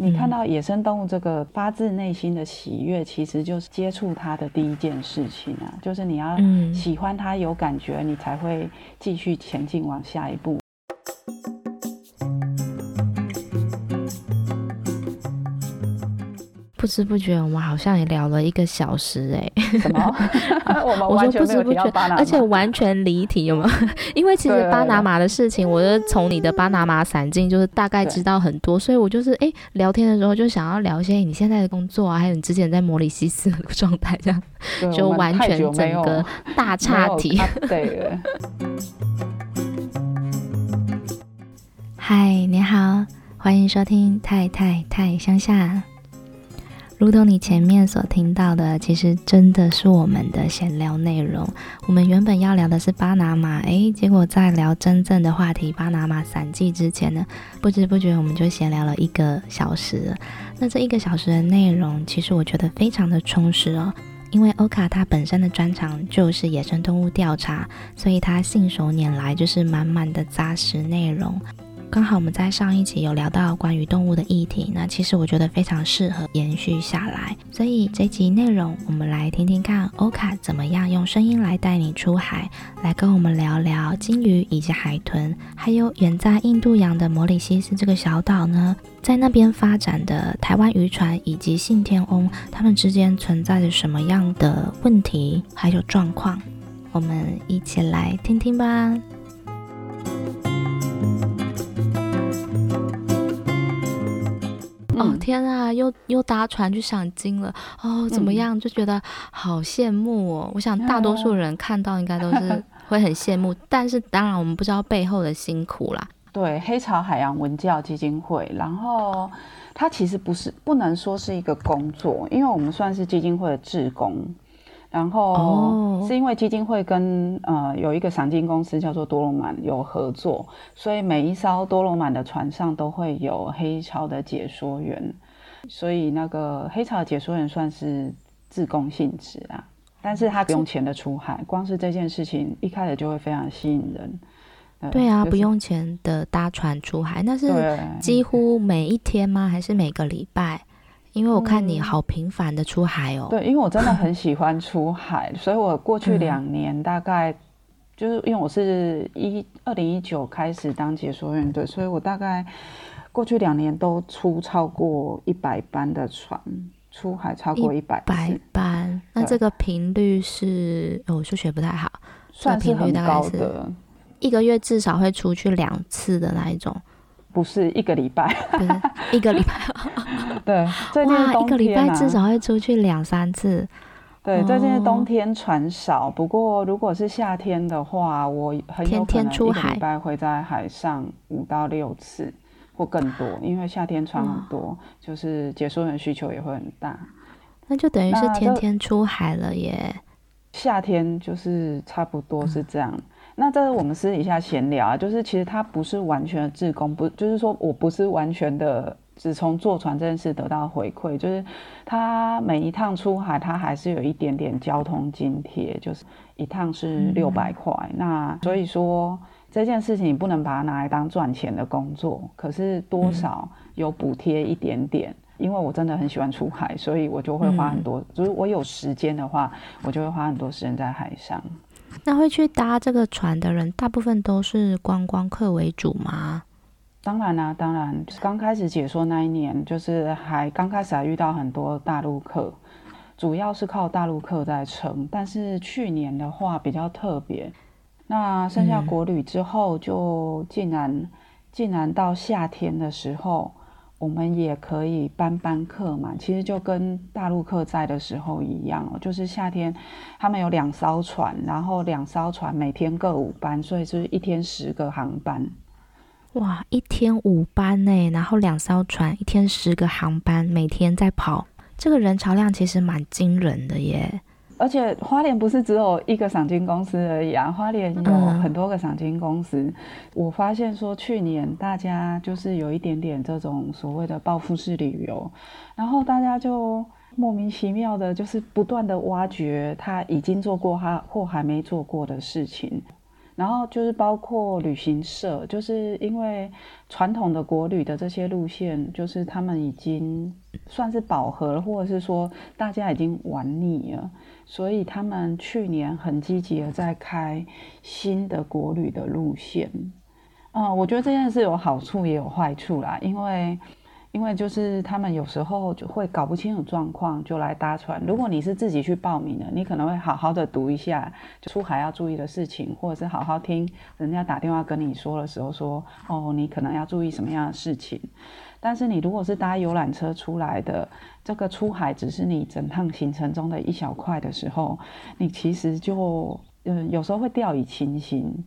你看到野生动物这个发自内心的喜悦，其实就是接触它的第一件事情啊，就是你要喜欢它有感觉，你才会继续前进往下一步。知不觉，我们好像也聊了一个小时哎、欸。什么？我们完全没有提到巴拿马，而且完全离题，有没有？因为其实巴拿马的事情，我就从你的巴拿马散进，就是大概知道很多，所以我就是哎、欸，聊天的时候就想要聊一些你现在的工作啊，还有你之前在摩里西斯的状态，这样就完全整个大岔题。对。嗨，你好，欢迎收听太太太乡下。如同你前面所听到的，其实真的是我们的闲聊内容。我们原本要聊的是巴拿马，诶，结果在聊真正的话题——巴拿马散记之前呢，不知不觉我们就闲聊了一个小时。那这一个小时的内容，其实我觉得非常的充实哦，因为欧卡他本身的专长就是野生动物调查，所以他信手拈来就是满满的扎实内容。刚好我们在上一集有聊到关于动物的议题，那其实我觉得非常适合延续下来。所以这集内容，我们来听听看欧卡怎么样用声音来带你出海，来跟我们聊聊鲸鱼以及海豚，还有远在印度洋的摩里西斯这个小岛呢，在那边发展的台湾渔船以及信天翁，它们之间存在着什么样的问题还有状况，我们一起来听听吧。天啊，又又搭船去赏金了哦，怎么样？嗯、就觉得好羡慕哦。我想大多数人看到应该都是 会很羡慕，但是当然我们不知道背后的辛苦啦。对，黑潮海洋文教基金会，然后它其实不是不能说是一个工作，因为我们算是基金会的志工。然后是因为基金会跟呃有一个赏金公司叫做多罗满有合作，所以每一艘多罗满的船上都会有黑潮的解说员，所以那个黑潮的解说员算是自贡性质啊，但是他不用钱的出海，光是这件事情一开始就会非常吸引人。对，对啊，就是、不用钱的搭船出海，那是几乎每一天吗？还是每个礼拜？因为我看你好频繁的出海哦、嗯。对，因为我真的很喜欢出海，所以我过去两年大概就是因为我是一二零一九开始当解说员，对，所以我大概过去两年都出超过一百班的船，出海超过一百班。那这个频率是，哦，我数学不太好，算是很高的，一个月至少会出去两次的那一种。不是一个礼拜，一个礼拜。对，最近一个礼拜至少会出去两三次。对，最近冬天船少，不过如果是夏天的话，我很有可能一个礼拜会在海上五到六次或更多，因为夏天船很多，就是解说员需求也会很大。那就等于是天天出海了耶。夏天就是差不多是这样。嗯那这是我们私底下闲聊啊，就是其实他不是完全的自工，不就是说我不是完全的只从坐船这件事得到回馈，就是他每一趟出海，他还是有一点点交通津贴，就是一趟是六百块。嗯、那所以说这件事情你不能把它拿来当赚钱的工作，可是多少有补贴一点点，嗯、因为我真的很喜欢出海，所以我就会花很多，如果、嗯、我有时间的话，我就会花很多时间在海上。那会去搭这个船的人，大部分都是观光客为主吗？当然啦、啊，当然，刚开始解说那一年，就是还刚开始还遇到很多大陆客，主要是靠大陆客在撑。但是去年的话比较特别，那剩下国旅之后，就竟然、嗯、竟然到夏天的时候。我们也可以班班客嘛，其实就跟大陆客在的时候一样哦，就是夏天他们有两艘船，然后两艘船每天各五班，所以就是一天十个航班。哇，一天五班呢，然后两艘船，一天十个航班，每天在跑，这个人潮量其实蛮惊人的耶。而且花莲不是只有一个赏金公司而已啊，花莲有很多个赏金公司。嗯、我发现说，去年大家就是有一点点这种所谓的报复式旅游，然后大家就莫名其妙的，就是不断的挖掘他已经做过他或还没做过的事情。然后就是包括旅行社，就是因为传统的国旅的这些路线，就是他们已经算是饱和了，或者是说大家已经玩腻了，所以他们去年很积极的在开新的国旅的路线。嗯，我觉得这件事有好处也有坏处啦，因为。因为就是他们有时候就会搞不清楚状况，就来搭船。如果你是自己去报名的，你可能会好好的读一下出海要注意的事情，或者是好好听人家打电话跟你说的时候说，哦，你可能要注意什么样的事情。但是你如果是搭游览车出来的，这个出海只是你整趟行程中的一小块的时候，你其实就嗯有时候会掉以轻心。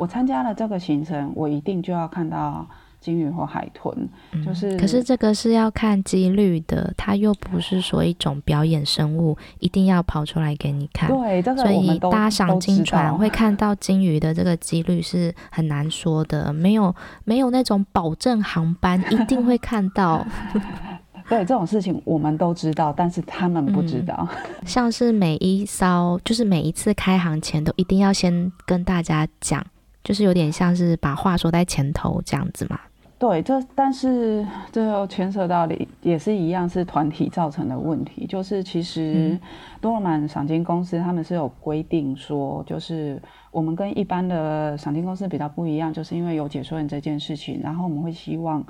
我参加了这个行程，我一定就要看到鲸鱼或海豚，嗯、就是。可是这个是要看几率的，它又不是说一种表演生物，一定要跑出来给你看。对，这个所以搭赏鲸船会看到鲸鱼的这个几率是很难说的，没有没有那种保证航班一定会看到。对，这种事情我们都知道，但是他们不知道。嗯、像是每一艘，就是每一次开航前都一定要先跟大家讲。就是有点像是把话说在前头这样子嘛。对，这但是这又牵涉到的也是一样，是团体造成的问题。就是其实多罗满赏金公司他们是有规定说，就是我们跟一般的赏金公司比较不一样，就是因为有解说员这件事情，然后我们会希望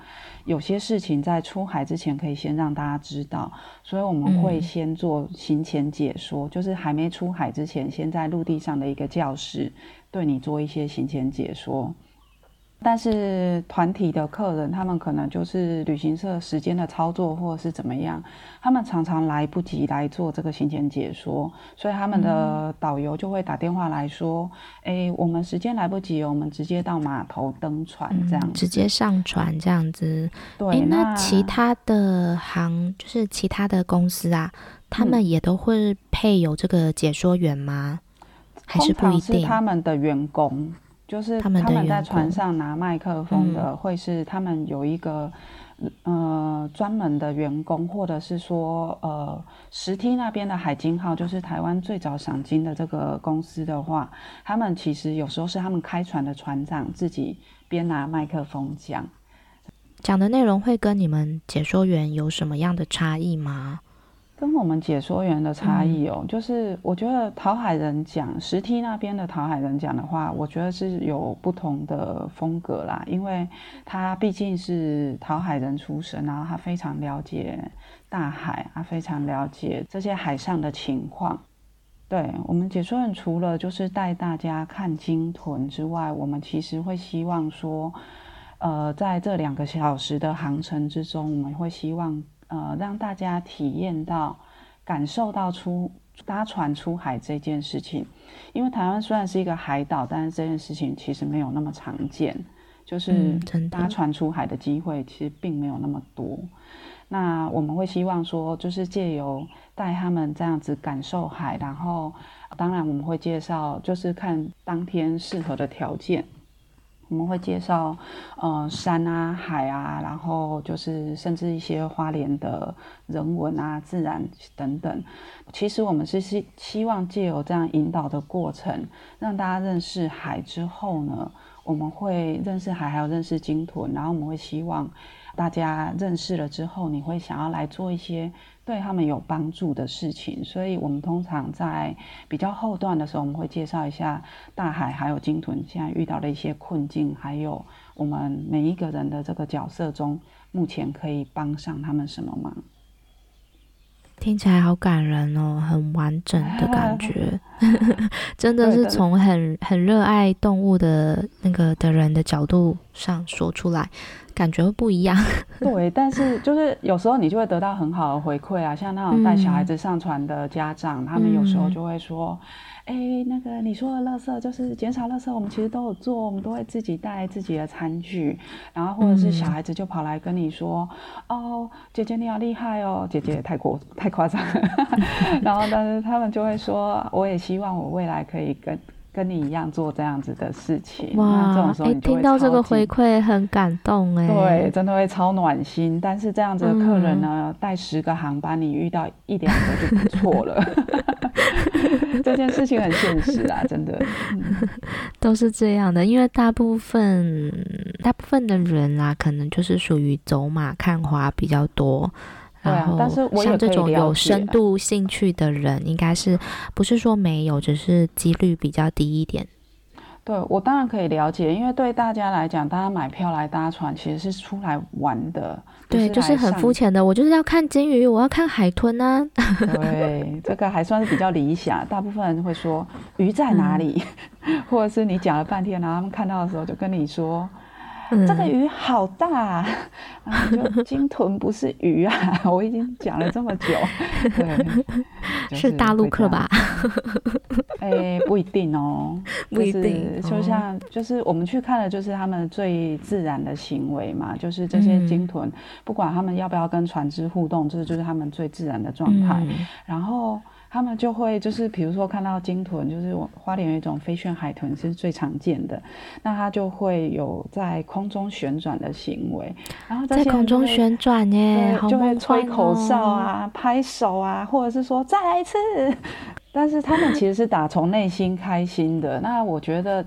有些事情在出海之前可以先让大家知道，所以我们会先做行前解说，嗯、就是还没出海之前，先在陆地上的一个教室对你做一些行前解说。但是团体的客人，他们可能就是旅行社时间的操作，或者是怎么样，他们常常来不及来做这个行前解说，所以他们的导游就会打电话来说：“哎、嗯欸，我们时间来不及，我们直接到码头登船，这样、嗯、直接上船这样子。”对、欸，那其他的航就是其他的公司啊，他们也都会配有这个解说员吗？嗯、还是不一定？是他们的员工。就是他们在船上拿麦克风的，会是他们有一个、嗯、呃专门的员工，或者是说呃石梯那边的海金号，就是台湾最早赏金的这个公司的话，他们其实有时候是他们开船的船长自己边拿麦克风讲，讲的内容会跟你们解说员有什么样的差异吗？跟我们解说员的差异哦，嗯、就是我觉得讨海人讲石梯那边的讨海人讲的话，我觉得是有不同的风格啦，因为他毕竟是讨海人出身，然后他非常了解大海，他非常了解这些海上的情况。对，我们解说员除了就是带大家看鲸豚之外，我们其实会希望说，呃，在这两个小时的航程之中，我们会希望。呃，让大家体验到、感受到出搭船出海这件事情。因为台湾虽然是一个海岛，但是这件事情其实没有那么常见，就是搭船出海的机会其实并没有那么多。那我们会希望说，就是借由带他们这样子感受海，然后当然我们会介绍，就是看当天适合的条件。我们会介绍，呃，山啊、海啊，然后就是甚至一些花莲的人文啊、自然等等。其实我们是希希望借由这样引导的过程，让大家认识海之后呢，我们会认识海，还有认识鲸豚，然后我们会希望大家认识了之后，你会想要来做一些。对他们有帮助的事情，所以我们通常在比较后段的时候，我们会介绍一下大海还有鲸豚现在遇到的一些困境，还有我们每一个人的这个角色中，目前可以帮上他们什么忙。听起来好感人哦，很完整的感觉，真的是从很很热爱动物的那个的人的角度上说出来。感觉会不一样，对，但是就是有时候你就会得到很好的回馈啊，像那种带小孩子上船的家长，嗯、他们有时候就会说，欸，那个你说的垃圾就是减少垃圾，我们其实都有做，我们都会自己带自己的餐具，然后或者是小孩子就跑来跟你说，嗯、哦，姐姐你好厉害哦，姐姐太过太夸张，然后但是他们就会说，我也希望我未来可以跟。跟你一样做这样子的事情。哇，这种时候你听到这个回馈很感动哎，对，真的会超暖心。但是这样子的客人呢，带、嗯、十个航班，你遇到一两个就不错了。这件事情很现实啊，真的，嗯、都是这样的。因为大部分大部分的人啊，可能就是属于走马看花比较多。然后，像这种有深度兴趣的人，应该是不是说没有，只是几率比较低一点。对，我当然可以了解，因为对大家来讲，大家买票来搭船其实是出来玩的。对，就是很肤浅的，我就是要看金鱼，我要看海豚啊。对，这个还算是比较理想。大部分人会说鱼在哪里，嗯、或者是你讲了半天，然后他们看到的时候就跟你说。嗯、这个鱼好大，啊，然 后就鲸豚不是鱼啊！我已经讲了这么久，对，就是，是大陆客吧？哎、欸，不一定哦，不一定。就像就是我们去看的，就是他们最自然的行为嘛，就是这些鲸豚，嗯，不管他们要不要跟船只互动，这就是他们最自然的状态，嗯。然后。他们就会就是，比如说看到鲸豚，就是花莲有一种飞旋海豚是最常见的，那它就会有在空中旋转的行为，然后在空中旋转耶，就会吹口哨啊、哦、拍手啊，或者是说再来一次，但是他们其实是打从内心开心的。那我觉得。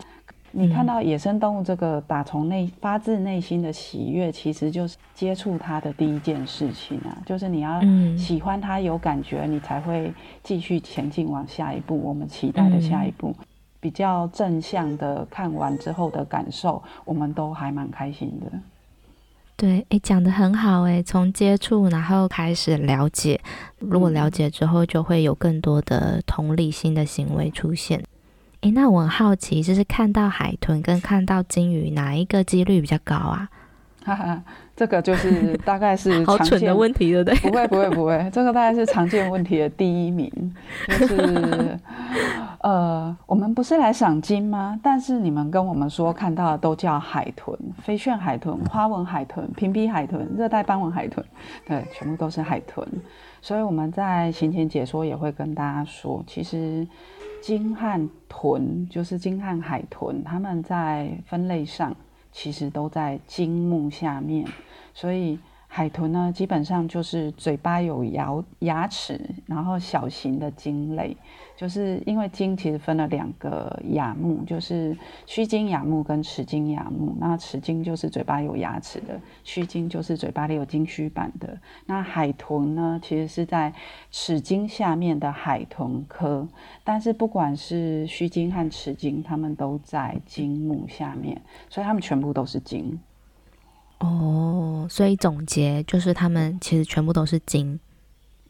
你看到野生动物这个打从内发自内心的喜悦，其实就是接触它的第一件事情啊，就是你要喜欢它有感觉，你才会继续前进往下一步。我们期待的下一步，比较正向的看完之后的感受，我们都还蛮开心的。对，诶，讲的很好，诶，从接触然后开始了解，如果了解之后，就会有更多的同理心的行为出现。诶，那我很好奇，就是看到海豚跟看到鲸鱼，哪一个几率比较高啊？哈哈，这个就是大概是 好蠢的问题，对不对？不会，不会，不会，这个大概是常见问题的第一名。就是 呃，我们不是来赏金吗？但是你们跟我们说看到的都叫海豚，飞旋海豚、花纹海豚、平皮海豚、热带斑纹海豚，对，全部都是海豚。所以我们在行前解说也会跟大家说，其实。金汉豚就是金汉海豚，它们在分类上其实都在金目下面，所以。海豚呢，基本上就是嘴巴有牙牙齿，然后小型的鲸类，就是因为鲸其实分了两个亚目，就是须鲸亚目跟齿鲸亚目。那齿鲸就是嘴巴有牙齿的，须鲸就是嘴巴里有鲸须板的。那海豚呢，其实是在齿鲸下面的海豚科，但是不管是须鲸和齿鲸，它们都在鲸目下面，所以它们全部都是鲸。哦，所以总结就是他们其实全部都是金，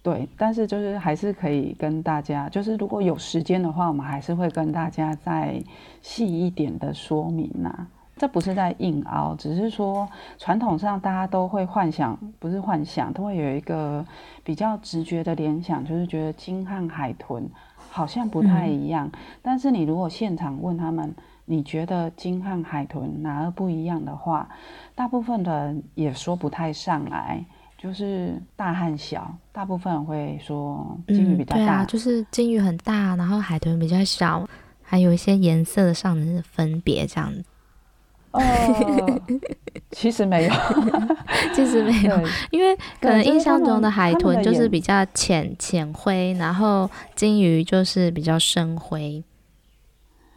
对。但是就是还是可以跟大家，就是如果有时间的话，我们还是会跟大家再细一点的说明呐、啊。这不是在硬凹，只是说传统上大家都会幻想，不是幻想，都会有一个比较直觉的联想，就是觉得金和海豚好像不太一样。嗯、但是你如果现场问他们，你觉得鲸和海豚哪儿不一样的话，大部分的人也说不太上来，就是大和小。大部分人会说鲸鱼比较大，嗯，对啊，就是鲸鱼很大，然后海豚比较小，还有一些颜色上的分别这样子。哦，其实没有，其实没有，因为可能印象中的海豚就是比较浅浅灰，然后鲸鱼就是比较深灰。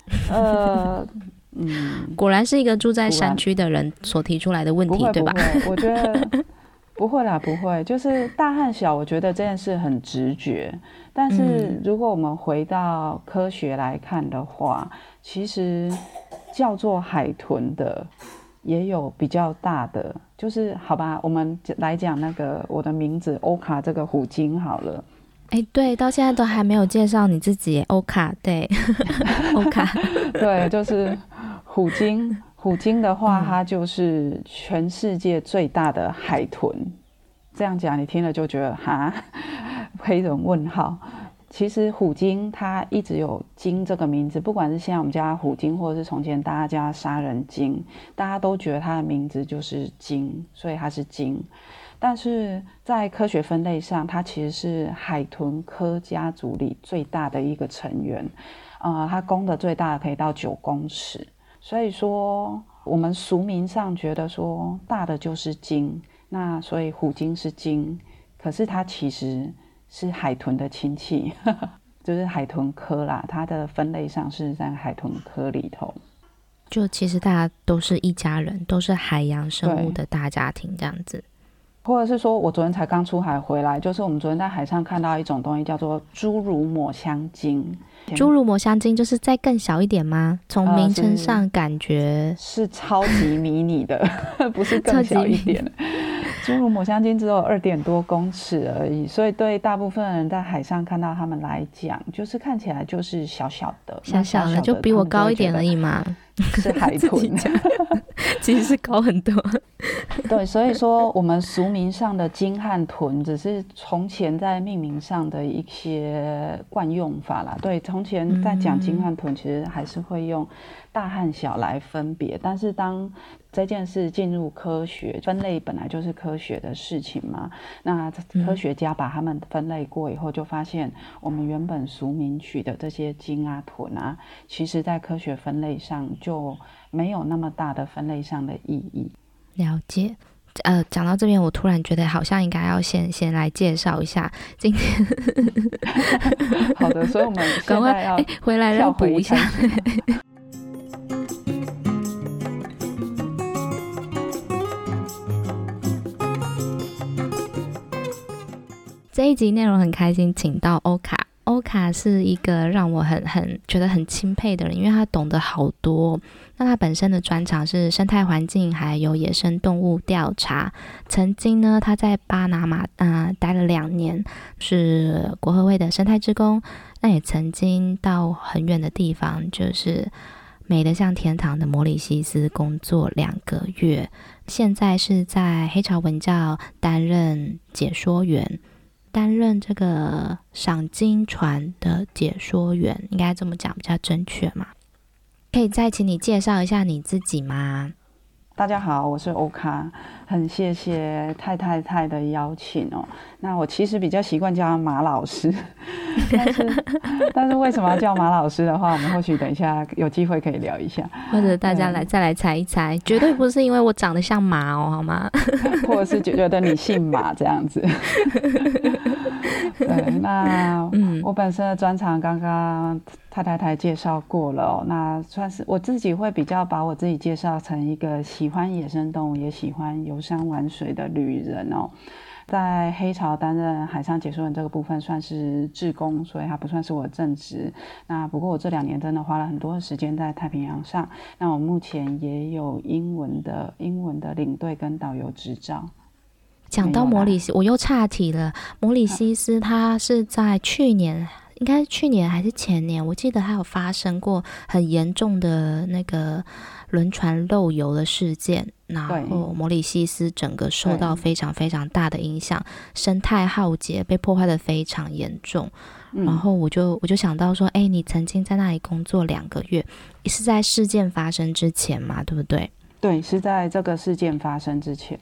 呃，嗯，果然是一个住在山区的人所提出来的问题，对吧？我觉得 不会啦，不会。就是大和小，我觉得这件事很直觉。但是如果我们回到科学来看的话，嗯、其实叫做海豚的也有比较大的。就是好吧，我们来讲那个我的名字欧卡这个虎鲸好了。哎，对，到现在都还没有介绍你自己，欧卡，对，欧卡，对，就是虎鲸。虎鲸的话，它就是全世界最大的海豚。这样讲，你听了就觉得哈，黑人问号。其实虎鲸它一直有“鲸”这个名字，不管是现在我们叫虎鲸，或者是从前大家叫杀人鲸，大家都觉得它的名字就是鲸，所以它是鲸。但是在科学分类上，它其实是海豚科家族里最大的一个成员。呃，它公的最大的可以到九公尺。所以说，我们俗名上觉得说大的就是鲸，那所以虎鲸是鲸，可是它其实是海豚的亲戚，就是海豚科啦。它的分类上是在海豚科里头。就其实大家都是一家人，都是海洋生物的大家庭这样子。或者是说我昨天才刚出海回来，就是我们昨天在海上看到一种东西，叫做侏儒抹香鲸。侏儒抹香鲸就是再更小一点吗？从名称上感觉、呃、是，是超级迷你的，不是更小一点。侏儒抹香鲸只有二点多公尺而已，所以对大部分人在海上看到他们来讲，就是看起来就是小小的，小小的，就比我高一点而已嘛。是海豚，其实是高很多。对，所以说我们俗名上的鲸和豚，只是从前在命名上的一些惯用法啦。对，从前在讲金和豚，其实还是会用大和小来分别。但是当这件事进入科学分类，本来就是科学的事情嘛。那科学家把它们分类过以后，就发现我们原本俗名取的这些金啊、豚啊，其实在科学分类上就没有那么大的分类上的意义。了解。呃，讲到这边，我突然觉得好像应该要先先来介绍一下今天。好的，所以我们 赶快要回来要补一下。这一集内容很开心，请到欧卡。欧卡是一个让我很很觉得很钦佩的人，因为他懂得好多。那他本身的专长是生态环境，还有野生动物调查。曾经呢，他在巴拿马啊、待了两年，是国合会的生态之工。那也曾经到很远的地方，就是美得像天堂的摩里西斯工作两个月。现在是在黑潮文教担任解说员。担任这个赏金船的解说员，应该这么讲比较正确嘛？可以再请你介绍一下你自己吗？大家好，我是欧卡，很谢谢太太太的邀请哦。那我其实比较习惯叫他马老师，但是但是为什么要叫马老师的话，我们或许等一下有机会可以聊一下，或者大家来再来猜一猜，绝对不是因为我长得像马哦，好吗？或者是觉得你姓马这样子。对，那嗯，我本身的专长刚刚。太太太介绍过了哦，那算是我自己会比较把我自己介绍成一个喜欢野生动物，也喜欢游山玩水的旅人哦。在黑潮担任海上解说员这个部分算是志工，所以它不算是我的正职。那不过我这两年真的花了很多的时间在太平洋上。那我目前也有英文的英文的领队跟导游执照。讲到摩里西，我又岔题了。摩里西斯他是在去年。应该去年还是前年，我记得还有发生过很严重的那个轮船漏油的事件，然后摩里西斯整个受到非常非常大的影响，生态浩劫，被破坏的非常严重。然后我就我就想到说，哎，你曾经在那里工作两个月，是在事件发生之前嘛，对不对？对，是在这个事件发生之前。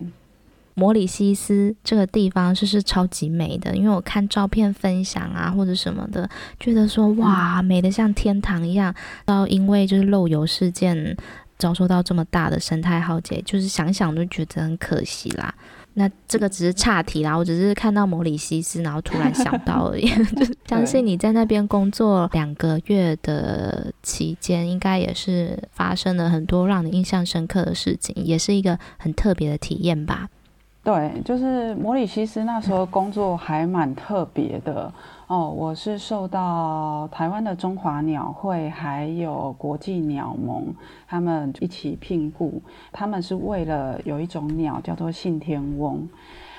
摩里西斯这个地方就是超级美的，因为我看照片分享啊或者什么的，觉得说哇，美得像天堂一样。然后因为就是漏油事件遭受到这么大的生态浩劫，就是想想都觉得很可惜啦。那这个只是岔题啦，我只是看到摩里西斯，然后突然想到而已。就相信你在那边工作两个月的期间，应该也是发生了很多让你印象深刻的事情，也是一个很特别的体验吧。对，就是摩里西斯那时候工作还蛮特别的哦。我是受到台湾的中华鸟会还有国际鸟盟他们一起聘雇，他们是为了有一种鸟叫做信天翁。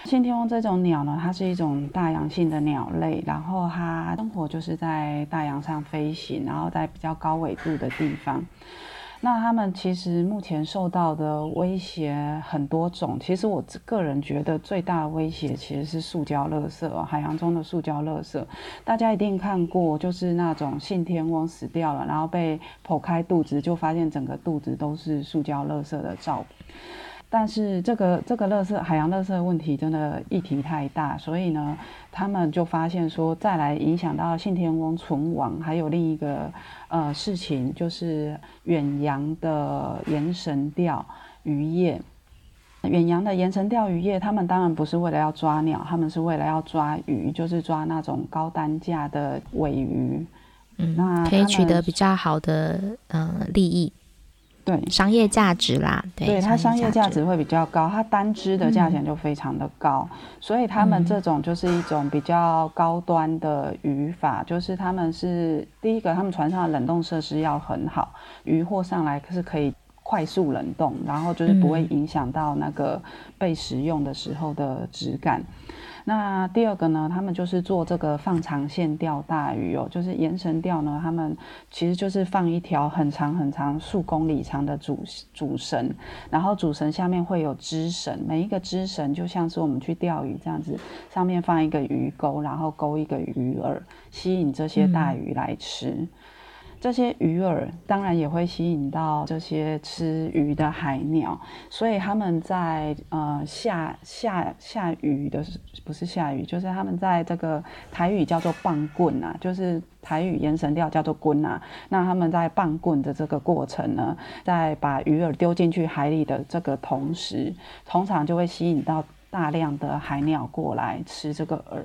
信天翁这种鸟呢，它是一种大洋性的鸟类，然后它生活就是在大洋上飞行，然后在比较高纬度的地方。那他们其实目前受到的威胁很多种，其实我个人觉得最大的威胁其实是塑胶垃圾，海洋中的塑胶垃圾。大家一定看过，就是那种信天翁死掉了，然后被剖开肚子，就发现整个肚子都是塑胶垃圾的照片。但是这个这个垃圾海洋垃圾问题真的议题太大，所以呢，他们就发现说，再来影响到信天翁存亡，还有另一个呃事情，就是远洋的延绳钓渔业。远洋的盐城钓鱼业，他们当然不是为了要抓鸟，他们是为了要抓鱼，就是抓那种高单价的尾鱼。嗯，那可以取得比较好的呃利益。对，商业价值啦，对，对它商业价值。会比较高，它单支的价钱就非常的高，嗯，所以他们这种就是一种比较高端的渔法，嗯，就是他们是第一个，他们船上的冷冻设施要很好，鱼货上来是可以快速冷冻，然后就是不会影响到那个被食用的时候的质感。那第二个呢，他们就是做这个放长线钓大鱼哦，就是延绳钓呢，他们其实就是放一条很长很长数公里长的主主绳，然后主绳下面会有支绳，每一个支绳就像是我们去钓鱼这样子，上面放一个鱼钩，然后钩一个鱼饵，吸引这些大鱼来吃。嗯这些鱼饵当然也会吸引到这些吃鱼的海鸟，所以他们在呃下下下鱼的不是下鱼，就是他们在这个台语叫做棒棍啊，就是台语延绳钓叫做棍啊。那他们在棒棍的这个过程呢，在把鱼饵丢进去海里的这个同时，通常就会吸引到大量的海鸟过来吃这个饵。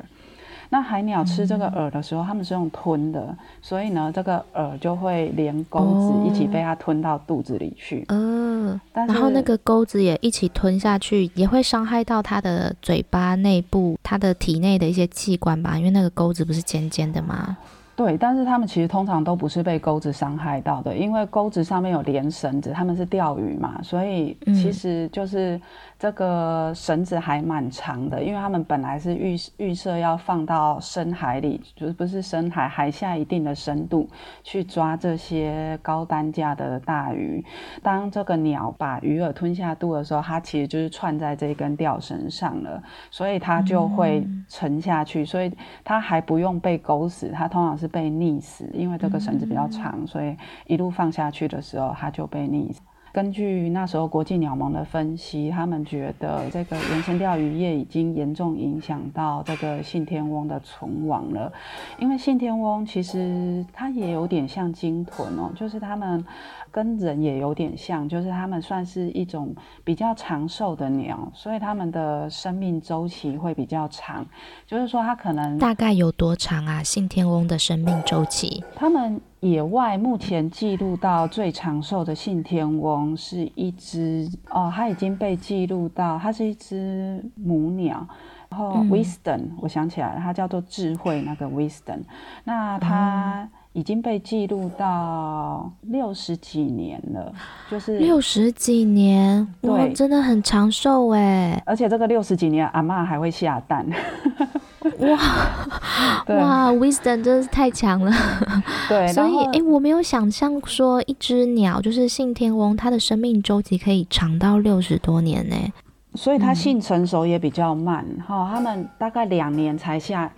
那海鸟吃这个饵的时候，它、嗯、们是用吞的，所以呢，这个饵就会连钩子一起被它吞到肚子里去。嗯、哦，然后那个钩子也一起吞下去，也会伤害到它的嘴巴内部、它的体内的一些器官吧？因为那个钩子不是尖尖的吗？对，但是他们其实通常都不是被钩子伤害到的，因为钩子上面有连绳子，他们是钓鱼嘛，所以其实就是。这个绳子还蛮长的，因为他们本来是预预设要放到深海里，就是不是深海，海下一定的深度去抓这些高单价的大鱼。当这个鸟把鱼饵吞下肚的时候，它其实就是串在这根钓绳上了，所以它就会沉下去，所以它还不用被勾死，它通常是被溺死，因为这个绳子比较长，所以一路放下去的时候，它就被溺死。根据那时候国际鸟盟的分析，他们觉得这个原生钓鱼业已经严重影响到这个信天翁的存亡了。因为信天翁其实它也有点像鲸豚哦，就是他们跟人也有点像，就是他们算是一种比较长寿的鸟，所以他们的生命周期会比较长。就是说，它可能大概有多长啊？信天翁的生命周期？他们。野外目前记录到最长寿的信天翁是一只哦，它已经被记录到，它是一只母鸟，然后 Wisdom，嗯，我想起来了，它叫做智慧那个 Wisdom，那它已经被记录到六十几年了，就是六十几年，对，真的很长寿哎，而且这个六十几年阿嬷还会下蛋。哇哇，Wisdom 真是太强了。对，所以哎、欸，我没有想象说一只鸟就是信天翁，它的生命周期可以长到六十多年呢。所以它性成熟也比较慢哈、嗯，他们大概两年才下。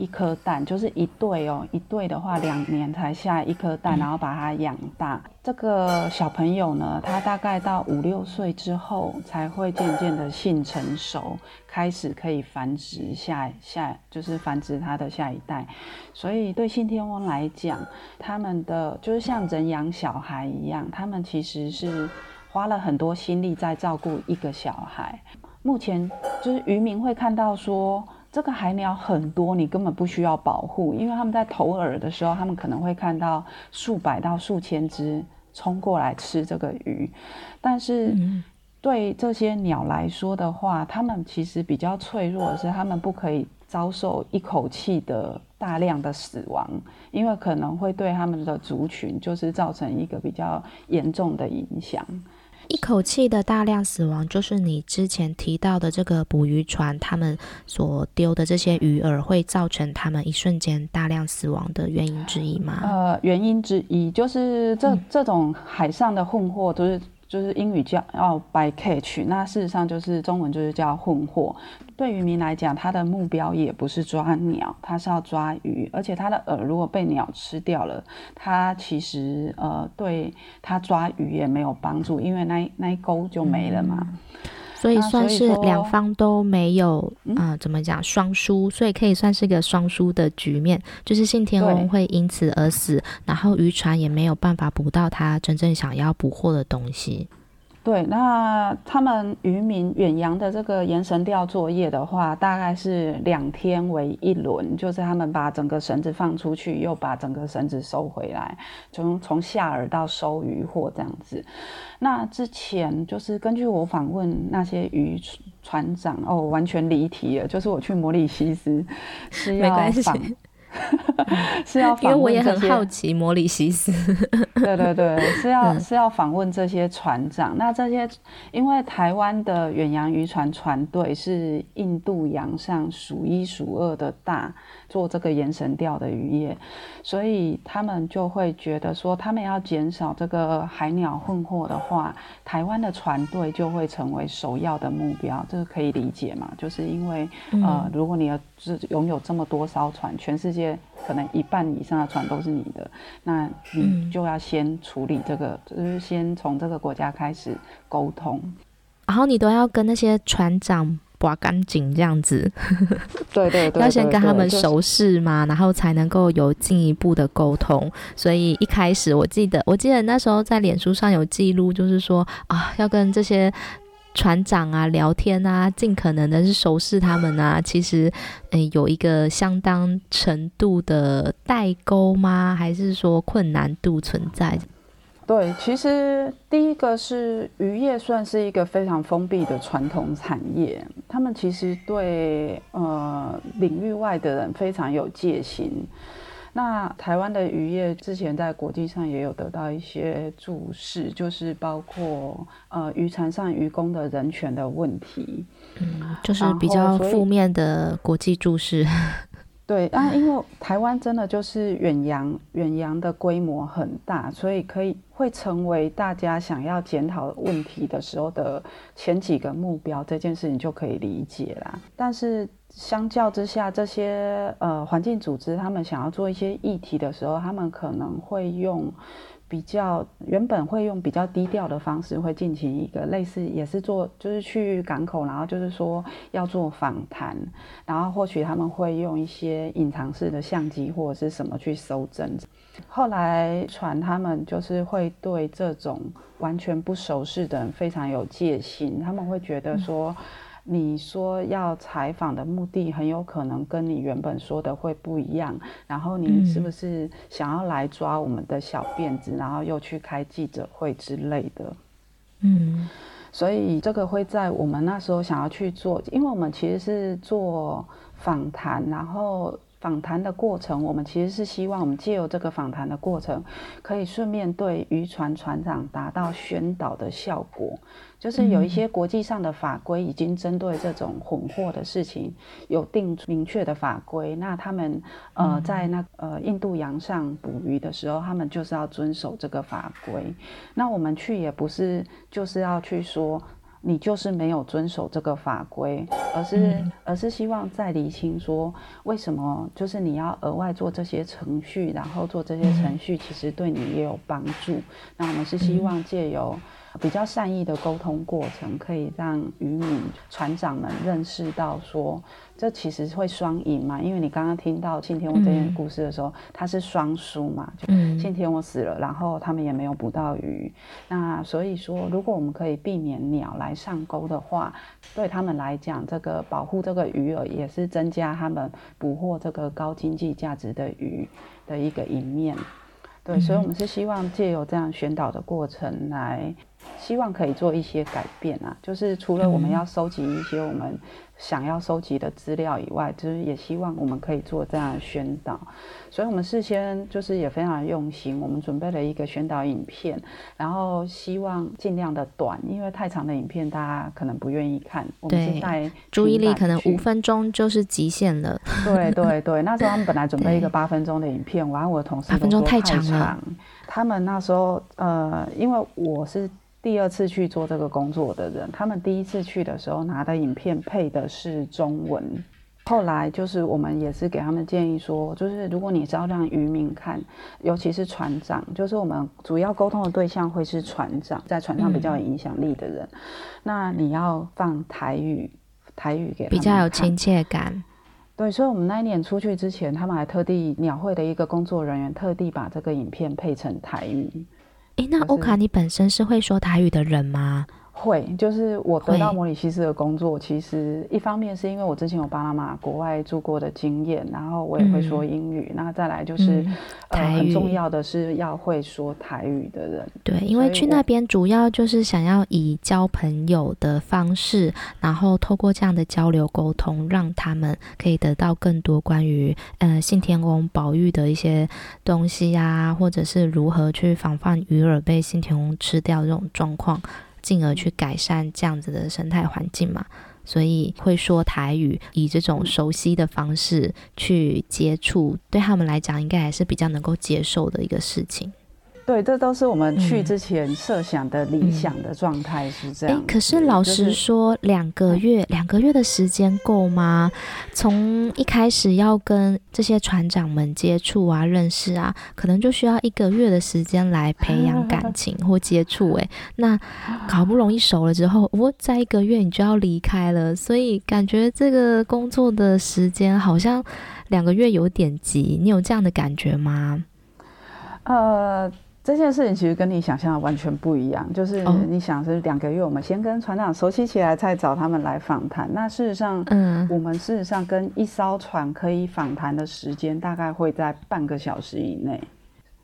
一颗蛋就是一对哦，一对的话两年才下一颗蛋，然后把它养大。这个小朋友呢，他大概到五六岁之后才会渐渐的性成熟，开始可以繁殖下下，就是繁殖他的下一代。所以对信天翁来讲，他们的就是像人养小孩一样，他们其实是花了很多心力在照顾一个小孩。目前就是渔民会看到说。这个海鸟很多，你根本不需要保护，因为他们在投饵的时候，他们可能会看到数百到数千只冲过来吃这个鱼。但是对这些鸟来说的话，它们其实比较脆弱的是，它们不可以遭受一口气的大量的死亡，因为可能会对他们的族群就是造成一个比较严重的影响。一口气的大量死亡，就是你之前提到的这个捕鱼船，他们所丢的这些鱼饵，会造成他们一瞬间大量死亡的原因之一吗？呃，原因之一就是这、嗯、这种海上的混货都是。就是英语叫要 bycatch，那事实上就是中文就是叫混货。对渔民来讲，他的目标也不是抓鸟，他是要抓鱼，而且他的饵如果被鸟吃掉了，他其实呃对他抓鱼也没有帮助，因为那那一钩就没了嘛。所以算是两方都没有，啊、呃，怎么讲双输，所以可以算是个双输的局面，就是信天翁会因此而死，然后渔船也没有办法捕到他真正想要捕获的东西。对，那他们渔民远洋的这个延绳钓作业的话，大概是两天为一轮，就是他们把整个绳子放出去，又把整个绳子收回来，从从下饵到收渔获这样子。那之前就是根据我访问那些渔船长，哦，完全离题了，就是我去摩里西斯是要访。是要访问，因为我也很好奇摩里西斯。对对对，是要是要访问这些船长。那这些，因为台湾的远洋渔船船队是印度洋上数一数二的大。做这个延绳钓的渔业，所以他们就会觉得说，他们要减少这个海鸟混货的话，台湾的船队就会成为首要的目标。这个可以理解嘛？就是因为呃，如果你要是拥有这么多艘船，全世界可能一半以上的船都是你的，那你就要先处理这个，就是先从这个国家开始沟通，然后你都要跟那些船长。刮干净这样子，对对对，要先跟他们熟识嘛，然后才能够有进一步的沟通。所以一开始我记得，我记得那时候在脸书上有记录，就是说啊，要跟这些船长啊聊天啊，尽可能的是熟识他们啊。其实，嗯，有一个相当程度的代沟吗？还是说困难度存在？对，其实第一个是渔业算是一个非常封闭的传统产业，他们其实对呃领域外的人非常有戒心。那台湾的渔业之前在国际上也有得到一些注视，就是包括呃渔船上渔工的人权的问题，嗯，就是比较负面的国际注视。对啊，因为台湾真的就是远洋，远洋的规模很大，所以可以会成为大家想要检讨问题的时候的前几个目标，这件事情就可以理解啦。但是相较之下，这些呃环境组织他们想要做一些议题的时候，他们可能会用。比较原本会用比较低调的方式，会进行一个类似，也是做，就是去港口，然后就是说要做访谈，然后或许他们会用一些隐藏式的相机或者是什么去搜证。后来传他们就是会对这种完全不熟识的人非常有戒心，他们会觉得说。你说要采访的目的很有可能跟你原本说的会不一样，然后你是不是想要来抓我们的小辫子，然后又去开记者会之类的？嗯，所以这个会在我们那时候想要去做，因为我们其实是做访谈，然后。访谈的过程，我们其实是希望我们借由这个访谈的过程，可以顺便对渔船船长达到宣导的效果。就是有一些国际上的法规已经针对这种混货的事情有定明确的法规，那他们呃在那呃印度洋上捕鱼的时候，他们就是要遵守这个法规。那我们去也不是就是要去说。你就是没有遵守这个法规，而是而是希望再厘清说，为什么就是你要额外做这些程序，然后做这些程序其实对你也有帮助。那我们是希望借由比较善意的沟通过程，可以让渔民船长们认识到说。这其实会双赢嘛，因为你刚刚听到信天翁这件故事的时候，嗯、他是双输嘛，就信天翁死了，然后他们也没有捕到鱼。那所以说，如果我们可以避免鸟来上钩的话，对他们来讲，这个保护这个鱼饵也是增加他们捕获这个高经济价值的鱼的一个一面。对，所以我们是希望借由这样宣导的过程来，希望可以做一些改变啊，就是除了我们要收集一些我们。想要收集的资料以外，就是也希望我们可以做这样的宣导，所以我们事先就是也非常用心，我们准备了一个宣导影片，然后希望尽量的短，因为太长的影片大家可能不愿意看。我们是在注意力可能五分钟就是极限了。对对对，那时候他们本来准备一个 八分钟的影片，然后我的同事八分钟太长了。他们那时候呃，因为我是。第二次去做这个工作的人，他们第一次去的时候拿的影片配的是中文，后来就是我们也是给他们建议说，就是如果你是要让渔民看，尤其是船长，就是我们主要沟通的对象会是船长，在船上比较有影响力的人，嗯、那你要放台语，台语给他们，比较有亲切感。对，所以我们那一年出去之前，他们还特地鸟会的一个工作人员特地把这个影片配成台语。诶，那欧卡，你本身是会说台语的人吗？会，就是我得到摩里西斯的工作，其实一方面是因为我之前有巴拿马国外住过的经验，然后我也会说英语。那、嗯、再来就是、嗯呃、很重要的是要会说台语的人。对，因为去那边主要就是想要以交朋友的方式，然后透过这样的交流沟通，让他们可以得到更多关于呃信天翁保育的一些东西呀、啊，或者是如何去防范鱼饵被信天翁吃掉这种状况。进而去改善这样子的生态环境嘛，所以会说台语，以这种熟悉的方式去接触，对他们来讲应该还是比较能够接受的一个事情。对，这都是我们去之前设想的理想的状态是这样。哎、嗯，可是老实说，两、就是、个月，两个月的时间够吗？从一开始要跟这些船长们接触啊、认识啊，可能就需要一个月的时间来培养感 情或接触。哎，那好不容易熟了之后，我在一个月你就要离开了，所以感觉这个工作的时间好像两个月有点急。你有这样的感觉吗？呃。这件事情其实跟你想象的完全不一样，就是你想是两个月，我们先跟船长熟悉起来，再找他们来访谈。那事实上，嗯，我们事实上跟一艘船可以访谈的时间大概会在半个小时以内。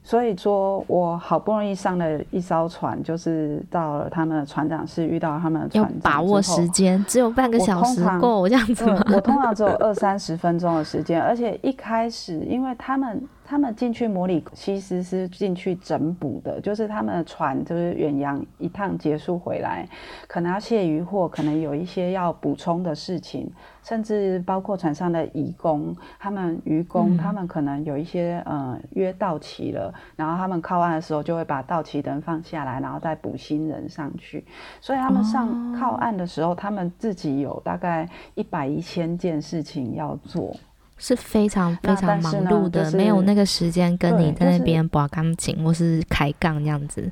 所以说我好不容易上了一艘船，就是到了他们的船长室，遇到他们的船把握时间，只有半个小时够这样子吗？我通常只有二三十分钟的时间，而且一开始因为他们。他们进去摩里西斯是进去整补的，就是他们的船就是远洋一趟结束回来，可能要卸鱼货，可能有一些要补充的事情，甚至包括船上的移工，他们渔工，他们可能有一些呃约到期了，然后他们靠岸的时候就会把到期人放下来，然后再补新人上去，所以他们上靠岸的时候，他们自己有大概一百一千件事情要做。是非常非常忙碌的，就是、没有那个时间跟你在那边拔钢琴、就是、或是开杠这样子。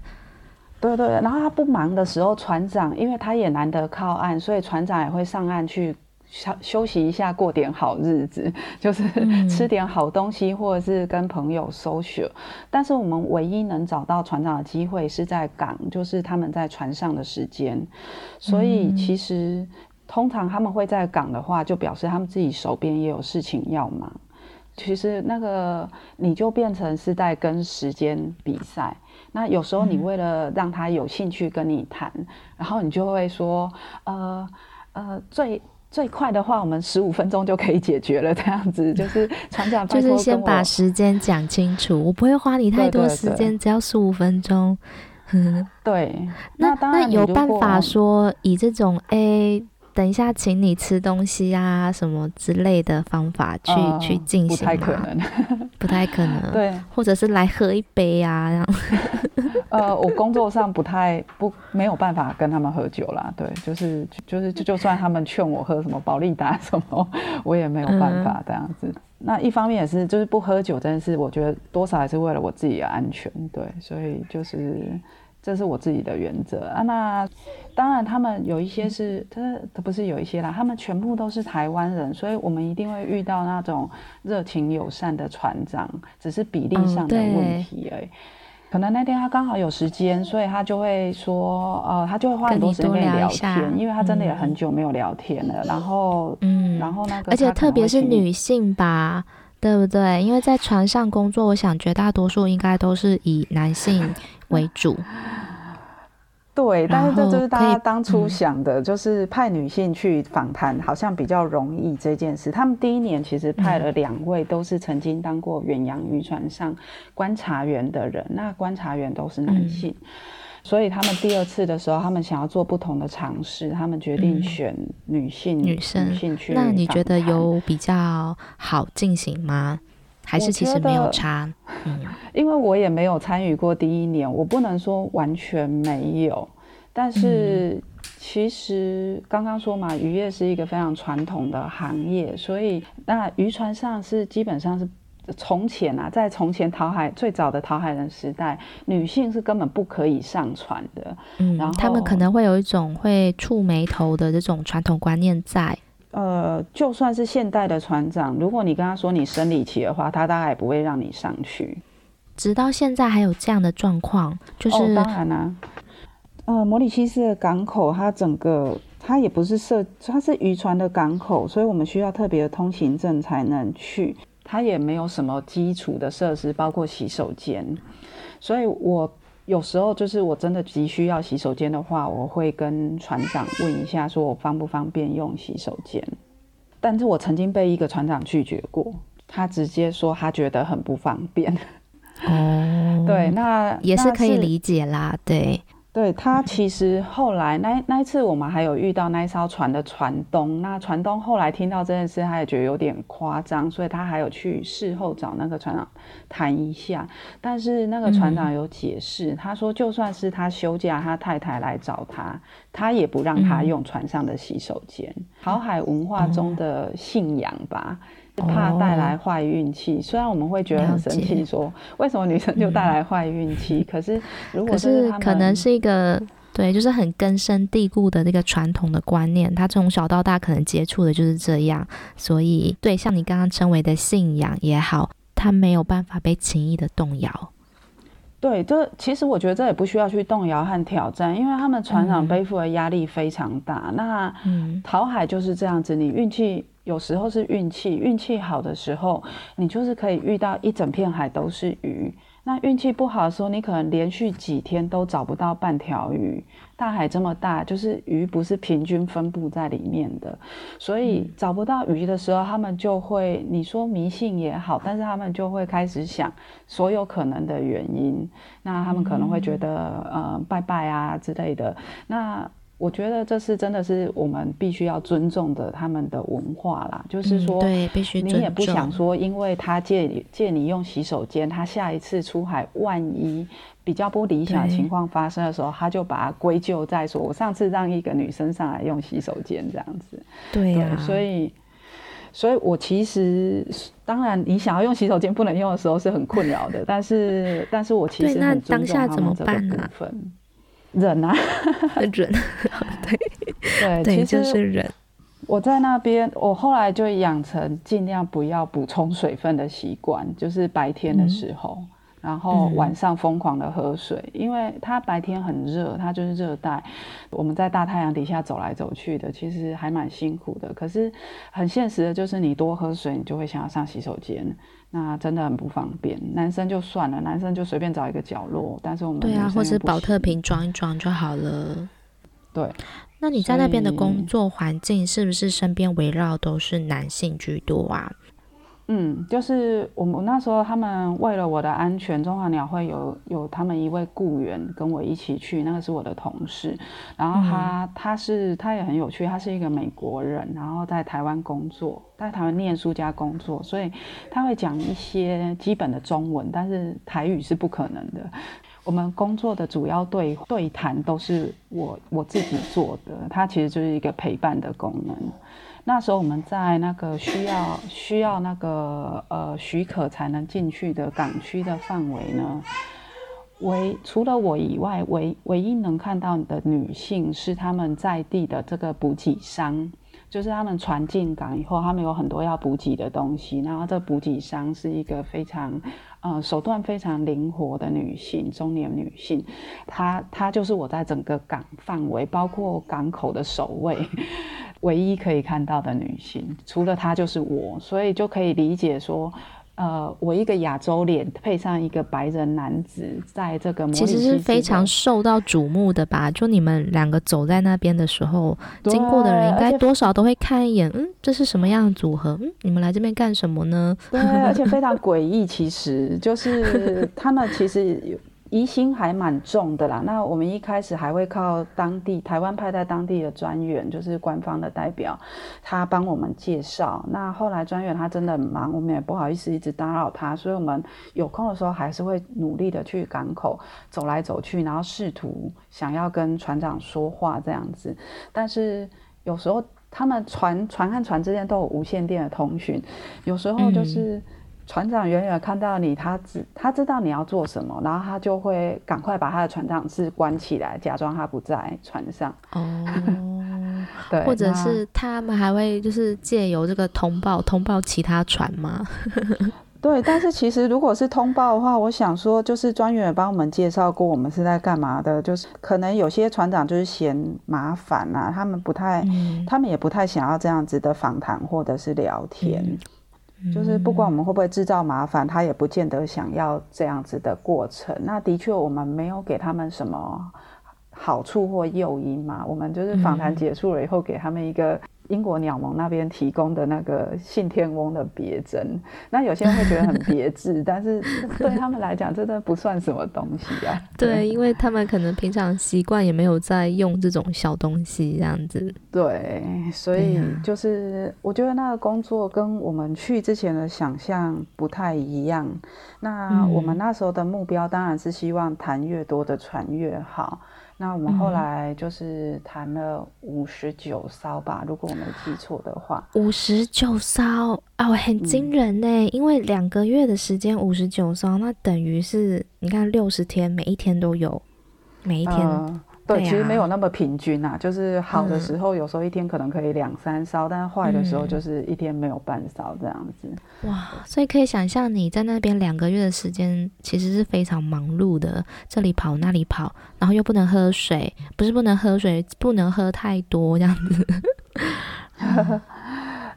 对对，然后他不忙的时候，船长因为他也难得靠岸，所以船长也会上岸去休休息一下，过点好日子，就是吃点好东西，嗯、或者是跟朋友 social。但是我们唯一能找到船长的机会是在港，就是他们在船上的时间。所以其实。嗯通常他们会在港的话，就表示他们自己手边也有事情要忙。其实那个你就变成是在跟时间比赛。那有时候你为了让他有兴趣跟你谈，嗯、然后你就会说，呃呃，最最快的话，我们十五分钟就可以解决了。这样子 就是船长就是先把时间讲清楚，我不会花你太多时间，对对对，只要十五分钟。对，那当然那有办法说以这种 A。等一下，请你吃东西啊，什么之类的方法去、呃、去进行吗？不太可能，不太可能。对，或者是来喝一杯啊，这样。呃，我工作上不太不没有办法跟他们喝酒啦。对，就是就是就就算他们劝我喝什么保利达什么，我也没有办法这样子。嗯、那一方面也是，就是不喝酒，真的是我觉得多少还是为了我自己的安全。对，所以就是。这是我自己的原则啊。那当然，他们有一些是，他他不是有一些啦，他们全部都是台湾人，所以我们一定会遇到那种热情友善的船长，只是比例上的问题而已。可能那天他刚好有时间，所以他就会说，呃，他就会花很多时间跟你聊天，因为他真的也很久没有聊天了。然后，嗯，然后那个，而且特别是女性吧，对不对？因为在船上工作，我想绝大多数应该都是以男性为主。对，但是这就是大家当初想的，就是派女性去访谈，好像比较容易这件事。他们第一年其实派了两位，都是曾经当过远洋渔船上观察员的人，那观察员都是男性，所以他们第二次的时候，他们想要做不同的尝试，他们决定选女性女生女性去。那你觉得有比较好进行吗？还是其实没有差，嗯，因为我也没有参与过第一年，我不能说完全没有，但是其实刚刚说嘛，渔业是一个非常传统的行业，所以那渔船上是基本上是从前啊，在从前讨海最早的讨海人时代，女性是根本不可以上船的。嗯，然后他们可能会有一种会触眉头的这种传统观念在。呃，就算是现代的船长，如果你跟他说你生理期的话，他大概也不会让你上去。直到现在还有这样的状况，就是、哦、当然啦、啊。呃，摩里西斯的港口，它整个它也不是设，它是渔船的港口，所以我们需要特别的通行证才能去。它也没有什么基础的设施，包括洗手间。所以我有时候就是我真的急需要洗手间的话，我会跟船长问一下，说我方不方便用洗手间。但是我曾经被一个船长拒绝过，他直接说他觉得很不方便。哦，对，那也是可以理解啦，对。对，他其实后来那那一次我们还有遇到那一艘船的船东，那船东后来听到这件事，他也觉得有点夸张，所以他还有去事后找那个船长谈一下。但是那个船长有解释，嗯、他说就算是他休假，他太太来找他，他也不让他用船上的洗手间。航、嗯、海文化中的信仰吧。嗯怕带来坏运气，虽然我们会觉得很生气，说为什么女生就带来坏运气？嗯、可是如果是，可是可能是一个对，就是很根深蒂固的这个传统的观念，他从小到大可能接触的就是这样，所以对，像你刚刚称为的信仰也好，他没有办法被轻易的动摇。对，这其实我觉得这也不需要去动摇和挑战，因为他们船长背负的压力非常大。嗯、那淘海就是这样子，你运气。有时候是运气，运气好的时候，你就是可以遇到一整片海都是鱼。那运气不好的时候，你可能连续几天都找不到半条鱼。大海这么大，就是鱼不是平均分布在里面的，所以找不到鱼的时候，他们就会，你说迷信也好，但是他们就会开始想所有可能的原因。那他们可能会觉得，呃，拜拜啊之类的。那我觉得这是真的是我们必须要尊重的他们的文化啦，就是说，对，必须。你也不想说，因为他借借你用洗手间，他下一次出海，万一比较不理想的情况发生的时候，他就把它归咎在说，我上次让一个女生上来用洗手间这样子。对呀、啊，所以，所以我其实当然，你想要用洗手间不能用的时候是很困扰的，但是，但是我其实很尊重他们这个部分。忍啊，忍，对对对，就是忍。我在那边，我后来就养成尽量不要补充水分的习惯，就是白天的时候，嗯、然后晚上疯狂的喝水，嗯、因为它白天很热，它就是热带，我们在大太阳底下走来走去的，其实还蛮辛苦的。可是很现实的就是，你多喝水，你就会想要上洗手间。那真的很不方便，男生就算了，男生就随便找一个角落，但是我们对啊，或是保特瓶装一装就好了。对，那你在那边的工作环境是不是身边围绕都是男性居多啊？嗯，就是我们那时候，他们为了我的安全，中华鸟会有有他们一位雇员跟我一起去，那个是我的同事，然后他、嗯、他是他也很有趣，他是一个美国人，然后在台湾工作，在台湾念书加工作，所以他会讲一些基本的中文，但是台语是不可能的。我们工作的主要对对谈都是我我自己做的，它其实就是一个陪伴的功能。那时候我们在那个需要需要那个呃许可才能进去的港区的范围呢，唯除了我以外，唯唯一能看到的女性是他们在地的这个补给商，就是他们船进港以后，他们有很多要补给的东西，然后这补给商是一个非常呃手段非常灵活的女性，中年女性，她她就是我在整个港范围，包括港口的守卫。唯一可以看到的女性，除了她就是我，所以就可以理解说，呃，我一个亚洲脸配上一个白人男子，在这个其实是非常受到瞩目的吧？就你们两个走在那边的时候，经过的人应该多少都会看一眼，嗯，这是什么样的组合？嗯，你们来这边干什么呢？对，而且非常 诡异，其实就是他们其实有。疑心还蛮重的啦。那我们一开始还会靠当地台湾派在当地的专员，就是官方的代表，他帮我们介绍。那后来专员他真的很忙，我们也不好意思一直打扰他，所以我们有空的时候还是会努力的去港口走来走去，然后试图想要跟船长说话这样子。但是有时候他们船船和船之间都有无线电的通讯，有时候就是。船长远远看到你，他知他知道你要做什么，然后他就会赶快把他的船长室关起来，假装他不在船上。哦，对，或者是他们还会就是借由这个通报通报其他船吗？对，但是其实如果是通报的话，我想说就是专员也帮我们介绍过我们是在干嘛的，就是可能有些船长就是嫌麻烦啊，他们不太，嗯、他们也不太想要这样子的访谈或者是聊天。嗯就是不管我们会不会制造麻烦，他也不见得想要这样子的过程。那的确，我们没有给他们什么好处或诱因嘛。我们就是访谈结束了以后，给他们一个。英国鸟盟那边提供的那个信天翁的别针，那有些人会觉得很别致，但是对他们来讲，真的不算什么东西啊。对，对，因为他们可能平常习惯也没有在用这种小东西这样子。对，所以就是我觉得那个工作跟我们去之前的想象不太一样。那我们那时候的目标当然是希望谈越多的船越好。那我们后来就是谈了五十九艘吧，嗯、如果我没记错的话。五十九艘哦，很惊人呢，嗯、因为两个月的时间五十九艘，那等于是你看六十天，每一天都有，每一天。呃对，其实没有那么平均呐、啊，就是好的时候有时候一天可能可以两三烧，嗯、但是坏的时候就是一天没有半烧这样子。哇，所以可以想象你在那边两个月的时间其实是非常忙碌的，这里跑那里跑，然后又不能喝水，不是不能喝水，不能喝太多这样子。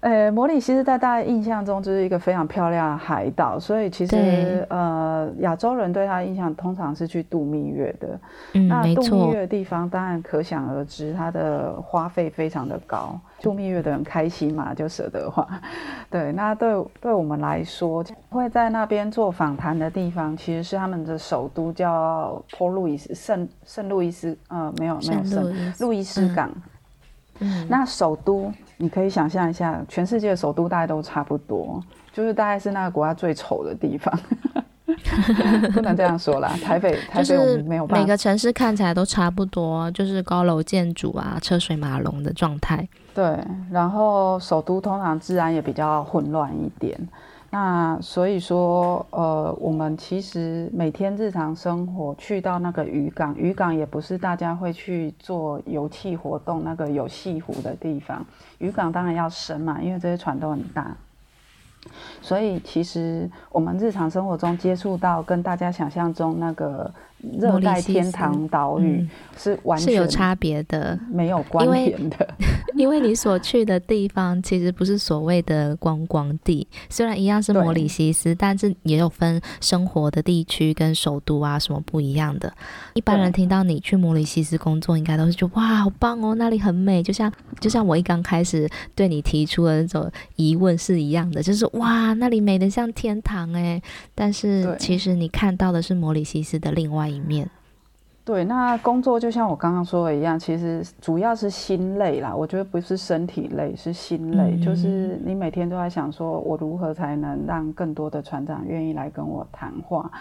嗯呃，摩里西斯在大家印象中就是一个非常漂亮的海岛，所以其实呃，亚洲人对他的印象通常是去度蜜月的。嗯，那度蜜月的地方当然可想而知，它的花费非常的高。度蜜月的人开心嘛，就舍得花。对，那对对我们来说，会在那边做访谈的地方，其实是他们的首都，叫波路易斯圣圣路易斯，呃，没有没有圣路易斯港。嗯嗯，那首都你可以想象一下，全世界的首都大概都差不多，就是大概是那个国家最丑的地方，不能这样说啦。台北，台北我们没有办法，每个城市看起来都差不多，就是高楼建筑啊，车水马龙的状态。对，然后首都通常治安也比较混乱一点。那所以说，呃，我们其实每天日常生活去到那个渔港，渔港也不是大家会去做游憩活动，那个有戏湖的地方，渔港当然要深嘛，因为这些船都很大。所以其实我们日常生活中接触到跟大家想象中那个热带天堂岛屿是完全是有差别的，没有关联的。因为你所去的地方其实不是所谓的观光地，虽然一样是摩里西斯，但是也有分生活的地区跟首都啊什么不一样的。一般人听到你去摩里西斯工作，应该都是觉得哇，好棒哦，那里很美，就像就像我一刚开始对你提出的那种疑问是一样的，就是哇，那里美的像天堂哎。但是其实你看到的是摩里西斯的另外一面。对，那工作就像我刚刚说的一样，其实主要是心累啦。我觉得不是身体累，是心累。嗯、就是你每天都在想，说我如何才能让更多的船长愿意来跟我谈话，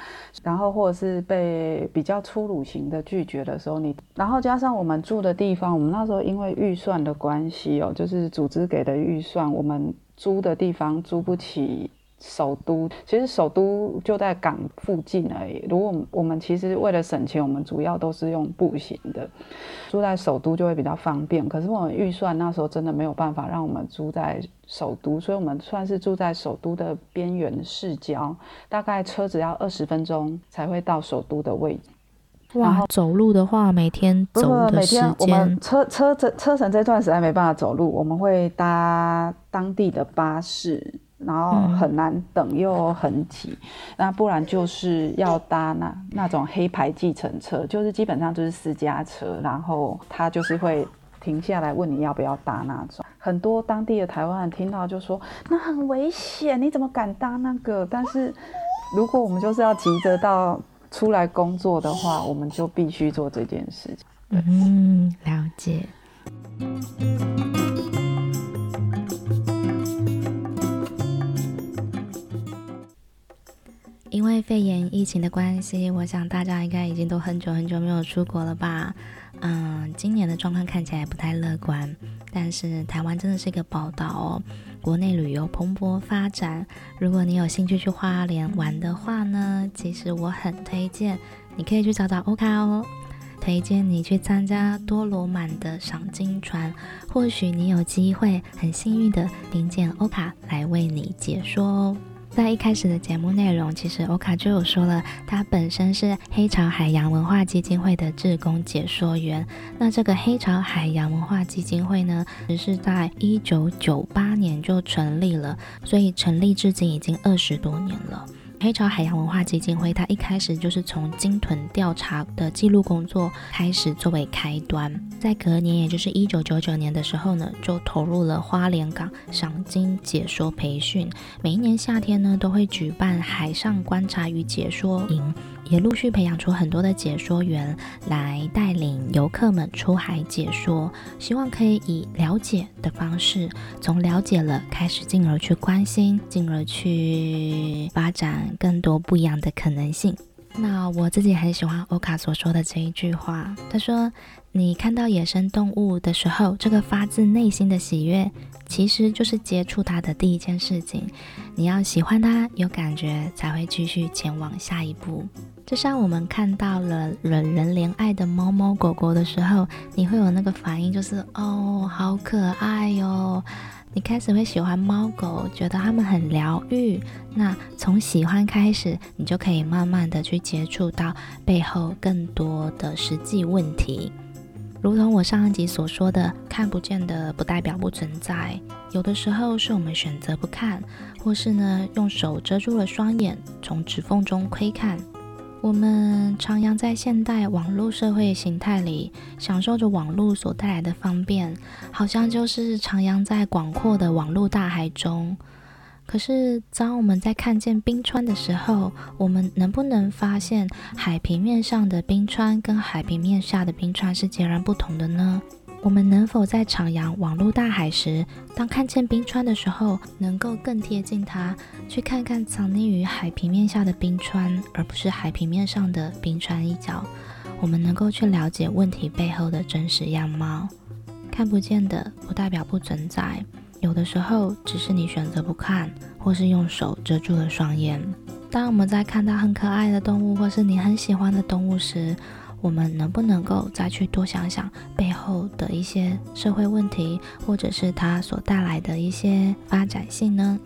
然后或者是被比较粗鲁型的拒绝的时候，你，然后加上我们住的地方，我们那时候因为预算的关系哦，就是组织给的预算，我们租的地方租不起。首都其实首都就在港附近而已。如果我们其实为了省钱，我们主要都是用步行的，住在首都就会比较方便。可是我们预算那时候真的没有办法让我们住在首都，所以我们算是住在首都的边缘市郊，大概车子要二十分钟才会到首都的位置。哇，然后走路的话，每天走的时间，我们车车车车程这段实在没办法走路，我们会搭当地的巴士。然后很难等又很挤，那不然就是要搭那那种黑牌计程车，就是基本上就是私家车，然后他就是会停下来问你要不要搭那种。很多当地的台湾人听到就说那很危险，你怎么敢搭那个？但是如果我们就是要急着到出来工作的话，我们就必须做这件事情。嗯，了解。因为肺炎疫情的关系，我想大家应该已经都很久很久没有出国了吧？嗯，今年的状况看起来不太乐观。但是台湾真的是一个宝岛哦，国内旅游蓬勃发展。如果你有兴趣去花莲玩的话呢，其实我很推荐你可以去找找欧卡哦。推荐你去参加多罗满的赏金船，或许你有机会很幸运的听见欧卡来为你解说哦。在一开始的节目内容，其实欧卡就有说了，他本身是黑潮海洋文化基金会的志工解说员。那这个黑潮海洋文化基金会呢，只是在一九九八年就成立了，所以成立至今已经二十多年了。黑潮海洋文化基金会，它一开始就是从鲸豚调查的记录工作开始作为开端，在隔年，也就是一九九九年的时候呢，就投入了花莲港赏鲸解说培训。每一年夏天呢，都会举办海上观察与解说营。也陆续培养出很多的解说员来带领游客们出海解说，希望可以以了解的方式，从了解了开始，进而去关心，进而去发展更多不一样的可能性。那我自己很喜欢欧卡所说的这一句话，他说：“你看到野生动物的时候，这个发自内心的喜悦，其实就是接触它的第一件事情。你要喜欢它，有感觉，才会继续前往下一步。就像我们看到了惹人怜爱的猫猫狗狗的时候，你会有那个反应，就是哦，好可爱哟。”你开始会喜欢猫狗，觉得它们很疗愈。那从喜欢开始，你就可以慢慢的去接触到背后更多的实际问题。如同我上一集所说的，看不见的不代表不存在。有的时候是我们选择不看，或是呢用手遮住了双眼，从指缝中窥看。我们徜徉在现代网络社会形态里，享受着网络所带来的方便，好像就是徜徉在广阔的网络大海中。可是，当我们在看见冰川的时候，我们能不能发现海平面上的冰川跟海平面下的冰川是截然不同的呢？我们能否在徜徉网络大海时，当看见冰川的时候，能够更贴近它，去看看藏匿于海平面下的冰川，而不是海平面上的冰川一角？我们能够去了解问题背后的真实样貌。看不见的不代表不存在，有的时候只是你选择不看，或是用手遮住了双眼。当我们在看到很可爱的动物，或是你很喜欢的动物时，我们能不能够再去多想想背后的一些社会问题，或者是它所带来的一些发展性呢？